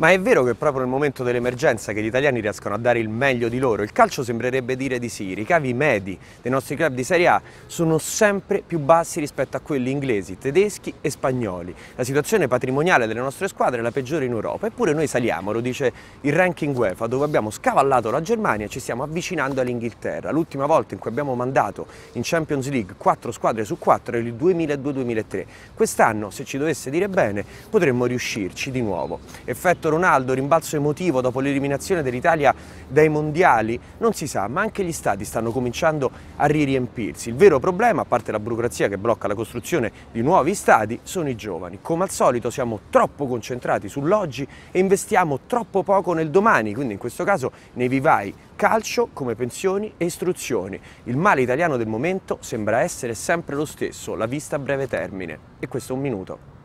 Ma è vero che proprio nel momento dell'emergenza che gli italiani riescono a dare il meglio di loro, il calcio sembrerebbe dire di sì. I ricavi medi dei nostri club di Serie A sono sempre più bassi rispetto a quelli inglesi, tedeschi e spagnoli. La situazione patrimoniale delle nostre squadre è la peggiore in Europa, eppure noi saliamo, lo dice il ranking UEFA, dove abbiamo scavallato la Germania e ci stiamo avvicinando all'Inghilterra. L'ultima volta in cui abbiamo mandato in Champions League quattro squadre su quattro era il 2002-2003. Quest'anno, se ci dovesse dire bene, potremmo riuscirci di nuovo. Effetto Ronaldo, rimbalzo emotivo dopo l'eliminazione dell'Italia dai mondiali? Non si sa, ma anche gli stati stanno cominciando a riempirsi. Il vero problema, a parte la burocrazia che blocca la costruzione di nuovi stadi, sono i giovani. Come al solito siamo troppo concentrati sull'oggi e investiamo troppo poco nel domani, quindi in questo caso nei vivai calcio come pensioni e istruzioni. Il male italiano del momento sembra essere sempre lo stesso, la vista a breve termine. E questo è un minuto.